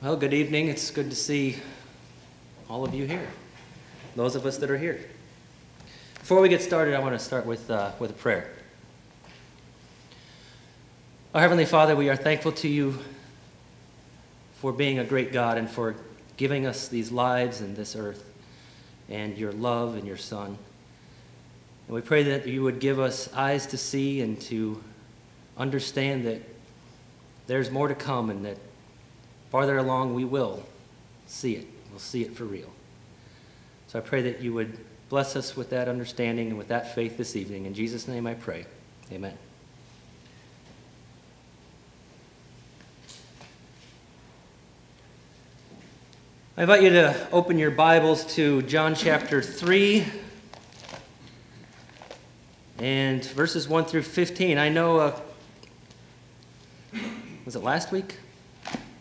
Well, good evening. It's good to see all of you here, those of us that are here. Before we get started, I want to start with, uh, with a prayer. Our Heavenly Father, we are thankful to you for being a great God and for giving us these lives and this earth and your love and your Son. And we pray that you would give us eyes to see and to understand that there's more to come and that farther along we will see it. We'll see it for real. So I pray that you would bless us with that understanding and with that faith this evening. In Jesus' name I pray. Amen. I invite you to open your Bibles to John chapter 3 and verses 1 through 15. I know, uh, was it last week?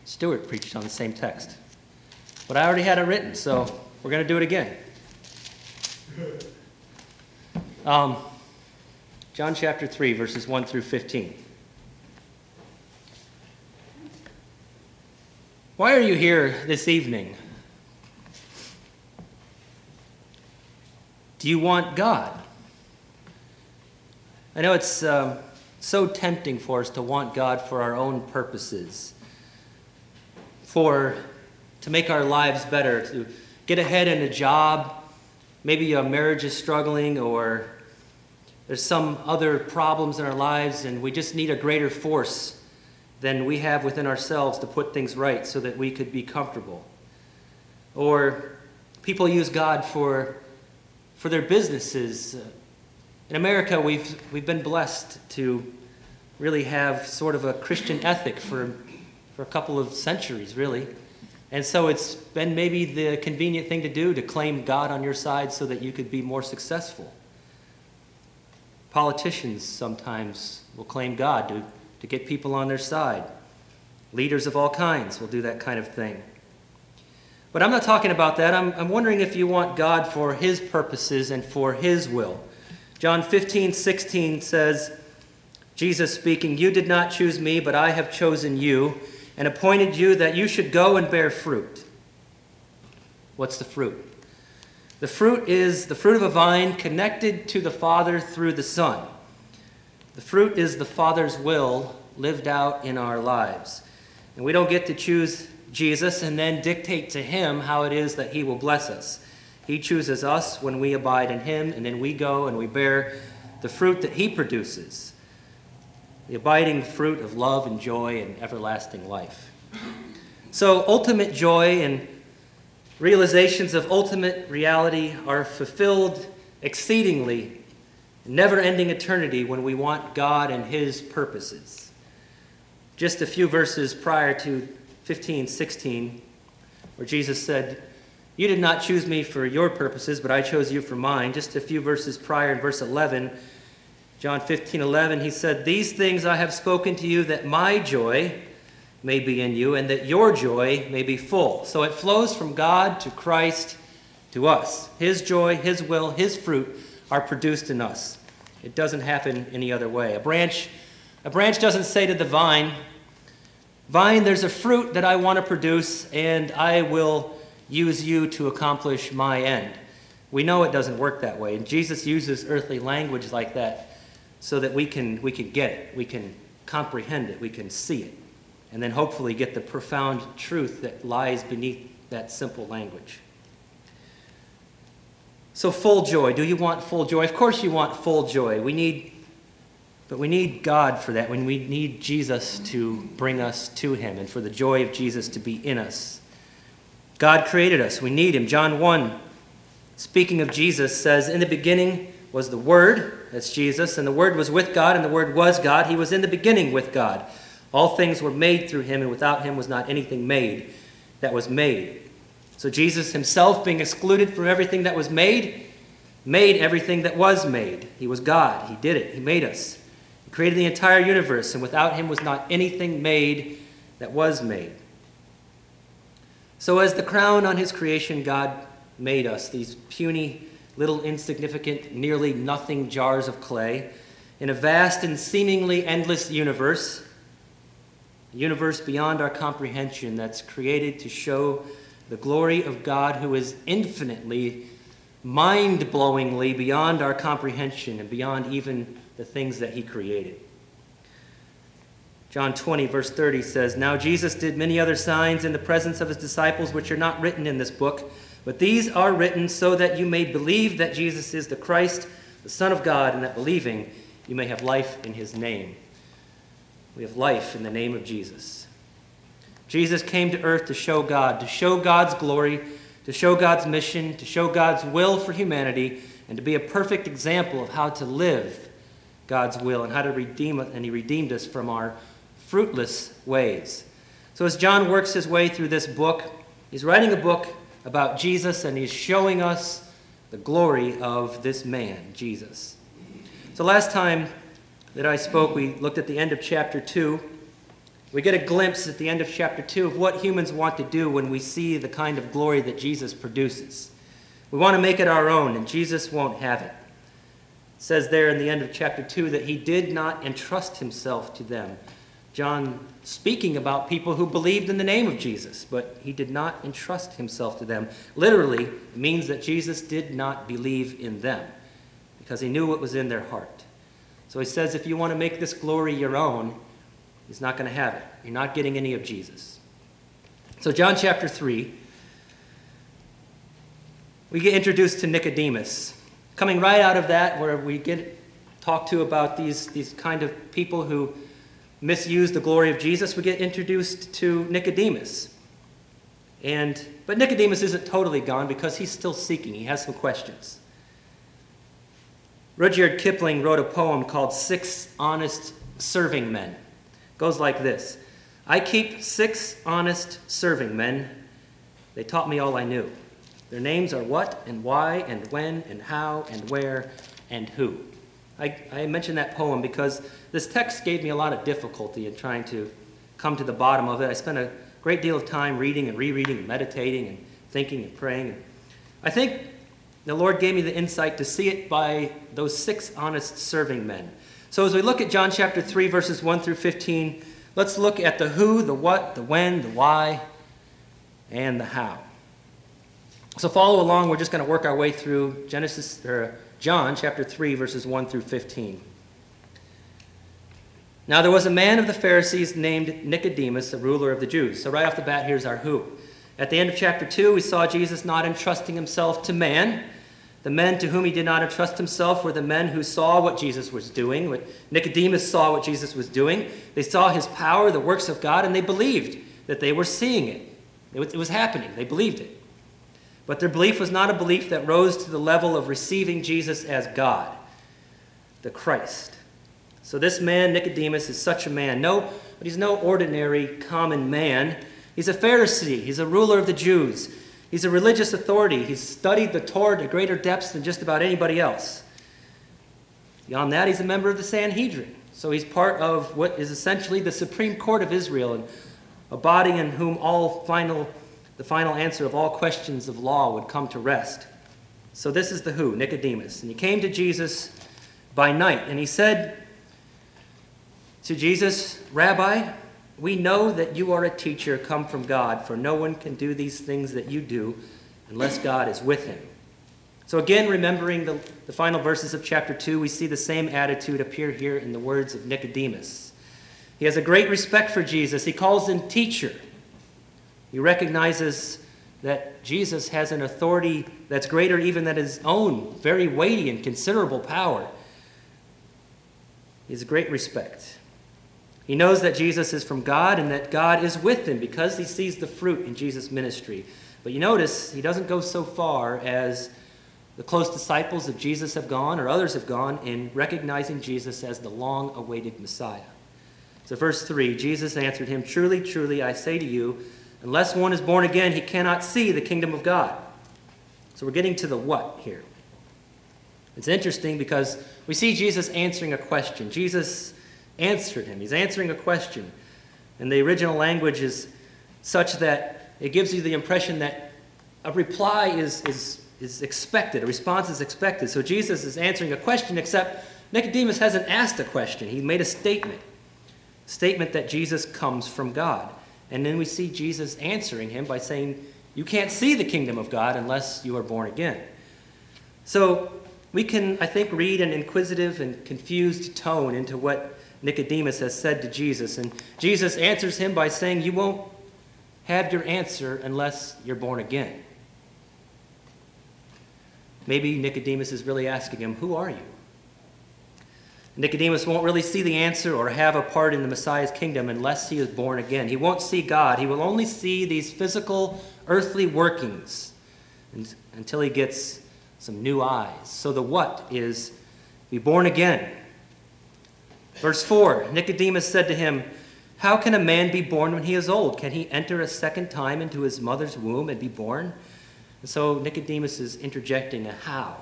Stuart preached on the same text. But I already had it written, so we're going to do it again. Um, John chapter 3, verses 1 through 15. Why are you here this evening? Do you want God? I know it's um, so tempting for us to want God for our own purposes for to make our lives better, to get ahead in a job. Maybe a marriage is struggling or there's some other problems in our lives and we just need a greater force than we have within ourselves to put things right so that we could be comfortable. Or people use God for, for their businesses. In America, we've, we've been blessed to really have sort of a Christian ethic for for a couple of centuries, really. And so it's been maybe the convenient thing to do to claim God on your side so that you could be more successful. Politicians sometimes will claim God to, to get people on their side. Leaders of all kinds will do that kind of thing. But I'm not talking about that. I'm, I'm wondering if you want God for His purposes and for His will. John 15, 16 says, Jesus speaking, You did not choose me, but I have chosen you and appointed you that you should go and bear fruit. What's the fruit? The fruit is the fruit of a vine connected to the Father through the Son. The fruit is the Father's will lived out in our lives. And we don't get to choose Jesus and then dictate to him how it is that he will bless us. He chooses us when we abide in him, and then we go and we bear the fruit that he produces the abiding fruit of love and joy and everlasting life. So, ultimate joy and realizations of ultimate reality are fulfilled exceedingly, never ending eternity when we want God and His purposes. Just a few verses prior to 15, 16, where Jesus said, You did not choose me for your purposes, but I chose you for mine. Just a few verses prior in verse 11, John 15, 11, he said, These things I have spoken to you that my joy may be in you and that your joy may be full. So it flows from God to Christ to us. His joy, His will, His fruit are produced in us. It doesn't happen any other way. A branch, a branch doesn't say to the vine, Vine, there's a fruit that I want to produce, and I will use you to accomplish my end. We know it doesn't work that way. And Jesus uses earthly language like that so that we can, we can get it, we can comprehend it, we can see it, and then hopefully get the profound truth that lies beneath that simple language. So, full joy. Do you want full joy? Of course, you want full joy. We need, but we need God for that. When we need Jesus to bring us to Him and for the joy of Jesus to be in us. God created us. We need Him. John 1, speaking of Jesus, says, In the beginning was the Word, that's Jesus, and the Word was with God, and the Word was God. He was in the beginning with God. All things were made through him, and without him was not anything made that was made. So Jesus himself, being excluded from everything that was made, made everything that was made. He was God. He did it. He made us. He created the entire universe, and without him was not anything made that was made. So, as the crown on his creation, God made us, these puny little insignificant, nearly nothing jars of clay, in a vast and seemingly endless universe, a universe beyond our comprehension that's created to show the glory of God who is infinitely, mind blowingly beyond our comprehension and beyond even the things that He created. John 20, verse 30 says, Now Jesus did many other signs in the presence of his disciples, which are not written in this book, but these are written so that you may believe that Jesus is the Christ, the Son of God, and that believing you may have life in his name. We have life in the name of Jesus. Jesus came to earth to show God, to show God's glory, to show God's mission, to show God's will for humanity, and to be a perfect example of how to live God's will and how to redeem us. And he redeemed us from our fruitless ways. So, as John works his way through this book, he's writing a book about Jesus and he's showing us the glory of this man, Jesus. So, last time that I spoke, we looked at the end of chapter 2. We get a glimpse at the end of chapter 2 of what humans want to do when we see the kind of glory that Jesus produces. We want to make it our own, and Jesus won't have it. It says there in the end of chapter 2 that he did not entrust himself to them. John speaking about people who believed in the name of Jesus, but he did not entrust himself to them. Literally means that Jesus did not believe in them because he knew what was in their heart. So he says, if you want to make this glory your own, he's not going to have it. You're not getting any of Jesus. So, John chapter 3, we get introduced to Nicodemus. Coming right out of that, where we get talked to about these, these kind of people who misuse the glory of Jesus, we get introduced to Nicodemus. And, but Nicodemus isn't totally gone because he's still seeking. He has some questions. Rudyard Kipling wrote a poem called Six Honest Serving Men. It goes like this I keep six honest serving men. They taught me all I knew. Their names are what and why and when and how and where and who. I, I mentioned that poem because this text gave me a lot of difficulty in trying to come to the bottom of it. I spent a great deal of time reading and rereading and meditating and thinking and praying. And I think the Lord gave me the insight to see it by those six honest serving men. So as we look at John chapter 3, verses 1 through 15, let's look at the who, the what, the when, the why, and the how. So follow along. We're just going to work our way through Genesis or John chapter 3 verses 1 through 15. Now there was a man of the Pharisees named Nicodemus, the ruler of the Jews. So right off the bat here's our who. At the end of chapter 2 we saw Jesus not entrusting himself to man. The men to whom he did not entrust himself were the men who saw what Jesus was doing. Nicodemus saw what Jesus was doing. They saw his power, the works of God, and they believed that they were seeing it. It was happening. They believed it. But their belief was not a belief that rose to the level of receiving Jesus as God, the Christ. So this man, Nicodemus, is such a man. No, but he's no ordinary common man. He's a Pharisee. He's a ruler of the Jews. He's a religious authority. He's studied the Torah to greater depths than just about anybody else. Beyond that, he's a member of the Sanhedrin. So he's part of what is essentially the Supreme Court of Israel and a body in whom all final the final answer of all questions of law would come to rest. So this is the who, Nicodemus. And he came to Jesus by night, and he said to Jesus, Rabbi, we know that you are a teacher come from God, for no one can do these things that you do unless God is with him. So, again, remembering the, the final verses of chapter 2, we see the same attitude appear here in the words of Nicodemus. He has a great respect for Jesus. He calls him teacher. He recognizes that Jesus has an authority that's greater even than his own, very weighty and considerable power. He has great respect. He knows that Jesus is from God and that God is with him because he sees the fruit in Jesus' ministry. But you notice he doesn't go so far as the close disciples of Jesus have gone or others have gone in recognizing Jesus as the long awaited Messiah. So, verse 3 Jesus answered him, Truly, truly, I say to you, Unless one is born again, he cannot see the kingdom of God. So we're getting to the what here. It's interesting because we see Jesus answering a question. Jesus answered him. He's answering a question. And the original language is such that it gives you the impression that a reply is, is, is expected, a response is expected. So Jesus is answering a question, except Nicodemus hasn't asked a question, he made a statement. statement that Jesus comes from God. And then we see Jesus answering him by saying, You can't see the kingdom of God unless you are born again. So we can, I think, read an inquisitive and confused tone into what Nicodemus has said to Jesus. And Jesus answers him by saying, You won't have your answer unless you're born again. Maybe Nicodemus is really asking him, Who are you? Nicodemus won't really see the answer or have a part in the Messiah's kingdom unless he is born again. He won't see God. He will only see these physical, earthly workings until he gets some new eyes. So the what is be born again. Verse 4 Nicodemus said to him, How can a man be born when he is old? Can he enter a second time into his mother's womb and be born? And so Nicodemus is interjecting a how.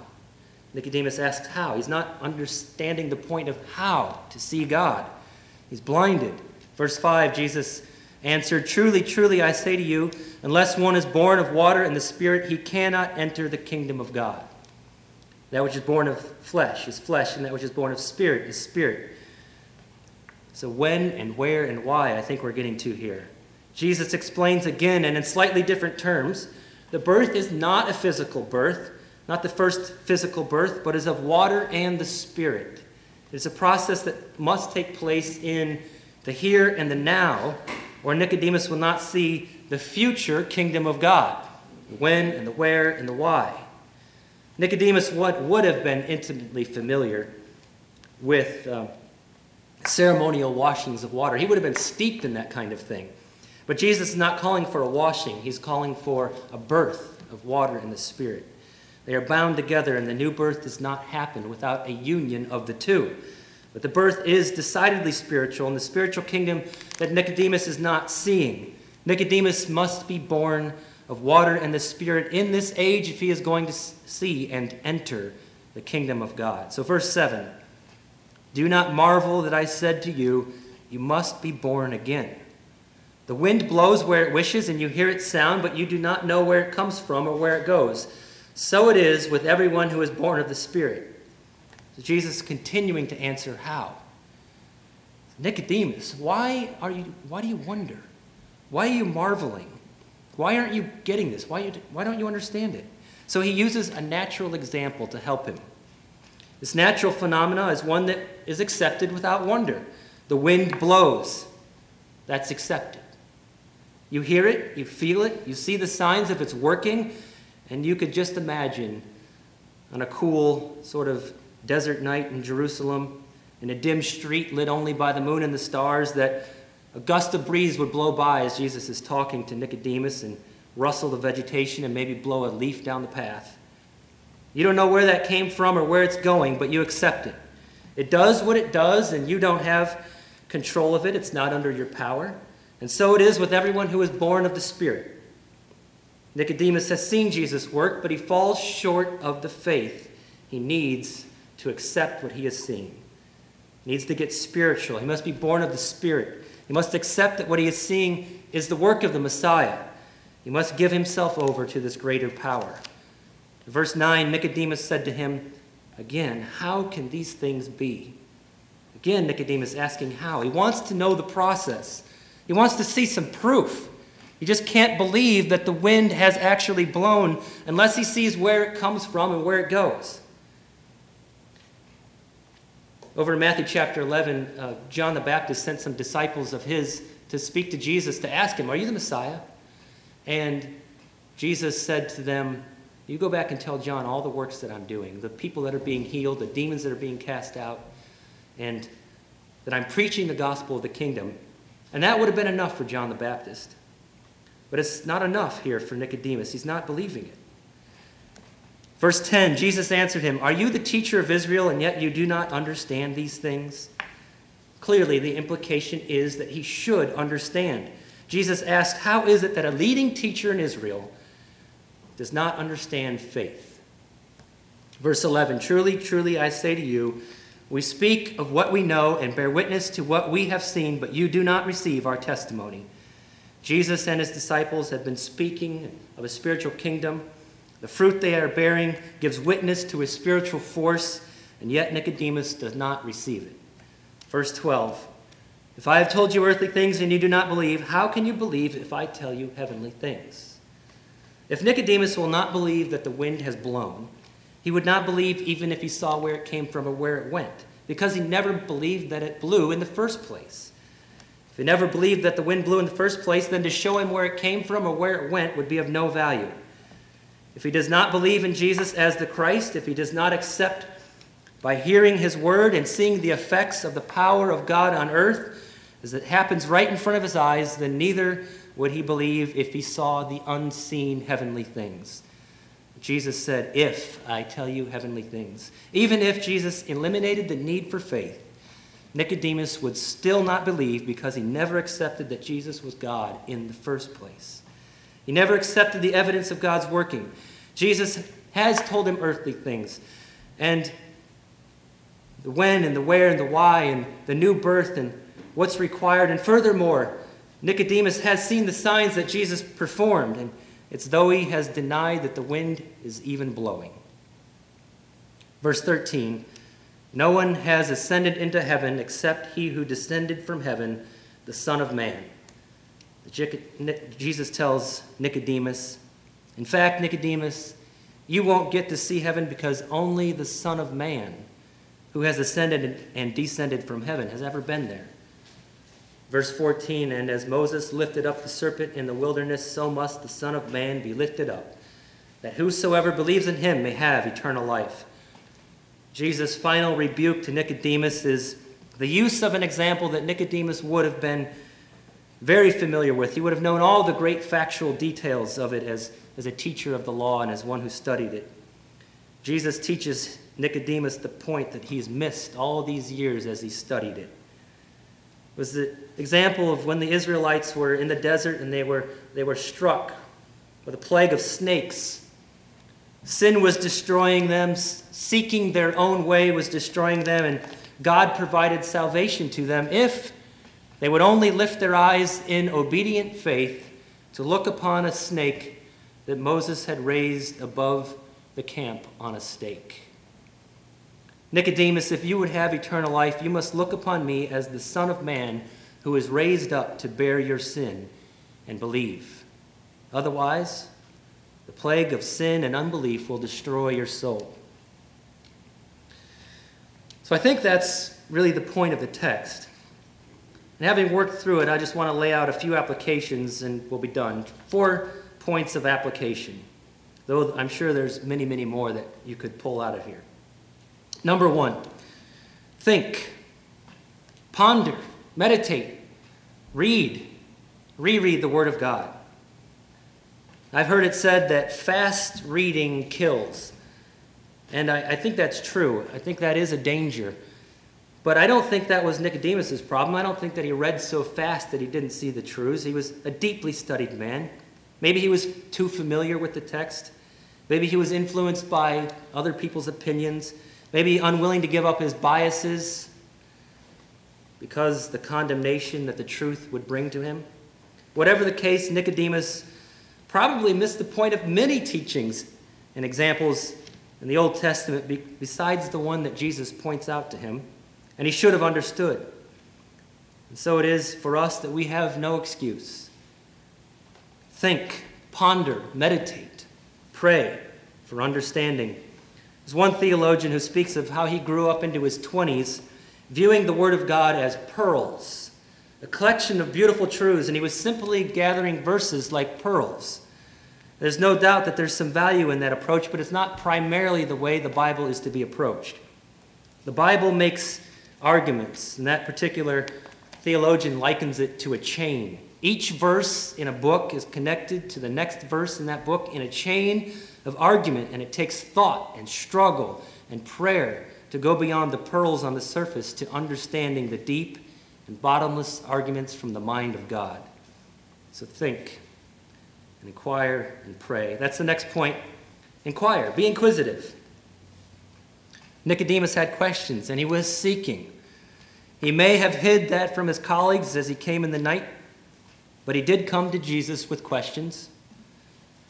Nicodemus asks how. He's not understanding the point of how to see God. He's blinded. Verse 5 Jesus answered, Truly, truly, I say to you, unless one is born of water and the Spirit, he cannot enter the kingdom of God. That which is born of flesh is flesh, and that which is born of spirit is spirit. So, when and where and why, I think we're getting to here. Jesus explains again, and in slightly different terms, the birth is not a physical birth, not the first physical birth, but is of water and the Spirit. It's a process that must take place in the here and the now, or Nicodemus will not see the future kingdom of God the when and the where and the why. Nicodemus would, would have been intimately familiar with uh, ceremonial washings of water. He would have been steeped in that kind of thing. But Jesus is not calling for a washing, he's calling for a birth of water and the Spirit. They are bound together, and the new birth does not happen without a union of the two. But the birth is decidedly spiritual, and the spiritual kingdom that Nicodemus is not seeing. Nicodemus must be born of water and the Spirit in this age if he is going to see and enter the kingdom of God. So, verse 7 Do not marvel that I said to you, You must be born again. The wind blows where it wishes, and you hear its sound, but you do not know where it comes from or where it goes. So it is with everyone who is born of the Spirit. So Jesus continuing to answer how. Nicodemus, why are you why do you wonder? Why are you marveling? Why aren't you getting this? Why, you, why don't you understand it? So he uses a natural example to help him. This natural phenomena is one that is accepted without wonder. The wind blows. That's accepted. You hear it, you feel it, you see the signs of its working, and you could just imagine on a cool, sort of desert night in Jerusalem, in a dim street lit only by the moon and the stars, that a gust of breeze would blow by as Jesus is talking to Nicodemus and rustle the vegetation and maybe blow a leaf down the path. You don't know where that came from or where it's going, but you accept it. It does what it does, and you don't have control of it. It's not under your power. And so it is with everyone who is born of the Spirit. Nicodemus has seen Jesus work, but he falls short of the faith he needs to accept what he has seen. He needs to get spiritual. He must be born of the Spirit. He must accept that what he is seeing is the work of the Messiah. He must give himself over to this greater power. Verse 9 Nicodemus said to him, Again, how can these things be? Again, Nicodemus asking how. He wants to know the process, he wants to see some proof. He just can't believe that the wind has actually blown unless he sees where it comes from and where it goes. Over in Matthew chapter 11, uh, John the Baptist sent some disciples of his to speak to Jesus to ask him, Are you the Messiah? And Jesus said to them, You go back and tell John all the works that I'm doing, the people that are being healed, the demons that are being cast out, and that I'm preaching the gospel of the kingdom. And that would have been enough for John the Baptist. But it's not enough here for Nicodemus. He's not believing it. Verse 10 Jesus answered him, Are you the teacher of Israel, and yet you do not understand these things? Clearly, the implication is that he should understand. Jesus asked, How is it that a leading teacher in Israel does not understand faith? Verse 11 Truly, truly, I say to you, we speak of what we know and bear witness to what we have seen, but you do not receive our testimony. Jesus and his disciples have been speaking of a spiritual kingdom. The fruit they are bearing gives witness to his spiritual force, and yet Nicodemus does not receive it. Verse 12 If I have told you earthly things and you do not believe, how can you believe if I tell you heavenly things? If Nicodemus will not believe that the wind has blown, he would not believe even if he saw where it came from or where it went, because he never believed that it blew in the first place. If he never believed that the wind blew in the first place, then to show him where it came from or where it went would be of no value. If he does not believe in Jesus as the Christ, if he does not accept by hearing his word and seeing the effects of the power of God on earth as it happens right in front of his eyes, then neither would he believe if he saw the unseen heavenly things. Jesus said, If I tell you heavenly things. Even if Jesus eliminated the need for faith, Nicodemus would still not believe because he never accepted that Jesus was God in the first place. He never accepted the evidence of God's working. Jesus has told him earthly things. And the when and the where and the why and the new birth and what's required. And furthermore, Nicodemus has seen the signs that Jesus performed, and it's though he has denied that the wind is even blowing. Verse 13 No one has ascended into heaven except he who descended from heaven, the Son of Man. Jesus tells Nicodemus, In fact, Nicodemus, you won't get to see heaven because only the Son of Man, who has ascended and descended from heaven, has ever been there. Verse 14 And as Moses lifted up the serpent in the wilderness, so must the Son of Man be lifted up, that whosoever believes in him may have eternal life. Jesus' final rebuke to Nicodemus is the use of an example that Nicodemus would have been very familiar with. He would have known all the great factual details of it as, as a teacher of the law and as one who studied it. Jesus teaches Nicodemus the point that he's missed all these years as he studied it was the example of when the Israelites were in the desert and they were, they were struck with a plague of snakes. Sin was destroying them, seeking their own way was destroying them, and God provided salvation to them if they would only lift their eyes in obedient faith to look upon a snake that Moses had raised above the camp on a stake. Nicodemus, if you would have eternal life, you must look upon me as the Son of Man who is raised up to bear your sin and believe. Otherwise, the plague of sin and unbelief will destroy your soul. So I think that's really the point of the text. And having worked through it, I just want to lay out a few applications and we'll be done. Four points of application, though I'm sure there's many, many more that you could pull out of here. Number one, think, ponder, meditate, read, reread the Word of God. I've heard it said that fast reading kills. And I, I, think that's true. I think that is a danger. But I don't think that was Nicodemus's problem. I don't think that he read so fast that he didn't see the truths. He was a deeply studied man. Maybe he was too familiar with the text. Maybe he was influenced by other people's opinions maybe unwilling to give up his biases because the condemnation that the truth would bring to him. Whatever the case, Nicodemus probably missed the point of many teachings and examples in the Old Testament besides the one that Jesus points out to him, and he should have understood. And so it is for us that we have no excuse. Think, ponder, meditate, pray for understanding there's one theologian who speaks of how he grew up into his 20s viewing the Word of God as pearls, a collection of beautiful truths, and he was simply gathering verses like pearls. There's no doubt that there's some value in that approach, but it's not primarily the way the Bible is to be approached. The Bible makes arguments, and that particular theologian likens it to a chain. Each verse in a book is connected to the next verse in that book in a chain of argument, and it takes thought and struggle and prayer to go beyond the pearls on the surface to understanding the deep and bottomless arguments from the mind of God. So think and inquire and pray. That's the next point. Inquire, be inquisitive. Nicodemus had questions and he was seeking. He may have hid that from his colleagues as he came in the night, but he did come to Jesus with questions.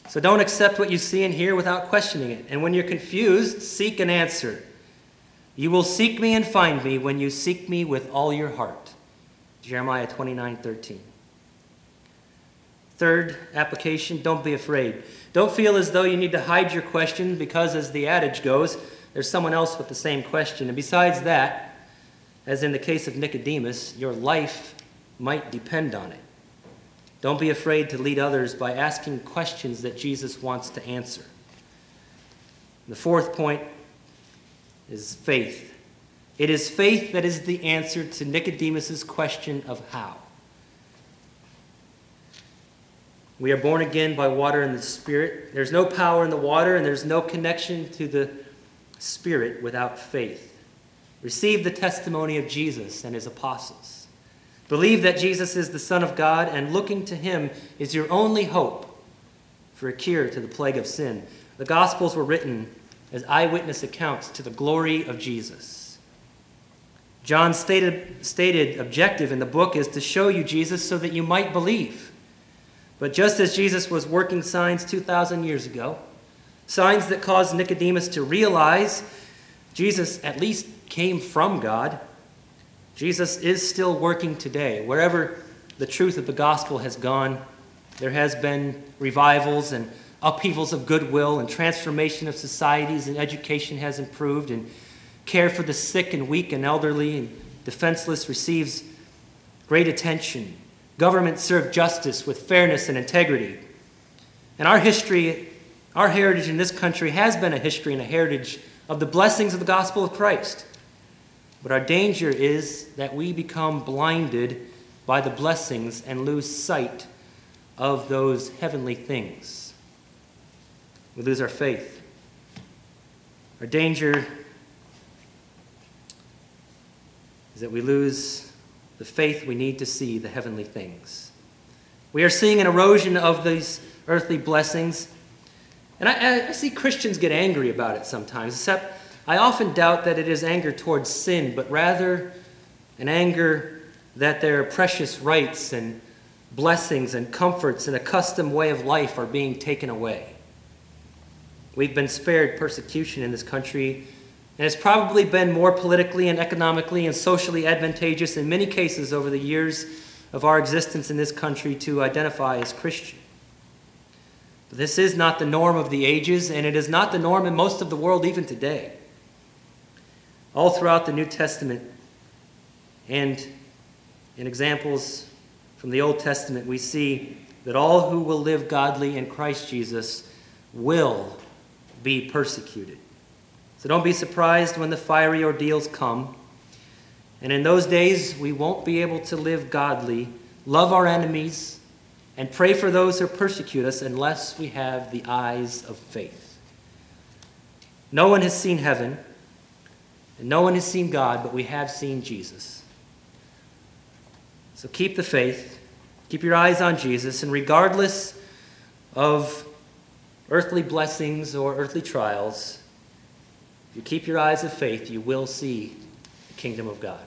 So don't accept what you see and hear without questioning it. And when you're confused, seek an answer. You will seek me and find me when you seek me with all your heart. Jeremiah 29 13. Third application don't be afraid. Don't feel as though you need to hide your question because, as the adage goes, there's someone else with the same question. And besides that, as in the case of Nicodemus, your life might depend on it. Don't be afraid to lead others by asking questions that Jesus wants to answer. The fourth point is faith. It is faith that is the answer to Nicodemus's question of how. We are born again by water and the Spirit. There's no power in the water, and there's no connection to the Spirit without faith. Receive the testimony of Jesus and his apostles. Believe that Jesus is the Son of God, and looking to him is your only hope for a cure to the plague of sin. The Gospels were written as eyewitness accounts to the glory of Jesus. John's stated, stated objective in the book is to show you Jesus so that you might believe. But just as Jesus was working signs 2,000 years ago, signs that caused Nicodemus to realize Jesus at least came from God, Jesus is still working today. Wherever the truth of the gospel has gone, there has been revivals and upheavals of goodwill and transformation of societies, and education has improved, and care for the sick and weak and elderly and defenseless receives great attention. Government serve justice with fairness and integrity. And our history, our heritage in this country has been a history and a heritage of the blessings of the gospel of Christ. But our danger is that we become blinded by the blessings and lose sight of those heavenly things. We lose our faith. Our danger is that we lose the faith we need to see the heavenly things. We are seeing an erosion of these earthly blessings. And I, I, see Christians get angry about it sometimes, except I often doubt that it is anger towards sin, but rather an anger that their precious rights and blessings and comforts and accustomed way of life are being taken away. We've been spared persecution in this country and it's probably been more politically and economically and socially advantageous in many cases over the years of our existence in this country to identify as Christian. But this is not the norm of the ages, and it is not the norm in most of the world even today. All throughout the New Testament and in examples from the Old Testament, we see that all who will live godly in Christ Jesus will be persecuted. So don't be surprised when the fiery ordeals come. And in those days, we won't be able to live godly, love our enemies, and pray for those who persecute us unless we have the eyes of faith. No one has seen heaven, and no one has seen God, but we have seen Jesus. So keep the faith, keep your eyes on Jesus, and regardless of earthly blessings or earthly trials, you keep your eyes of faith, you will see the kingdom of God.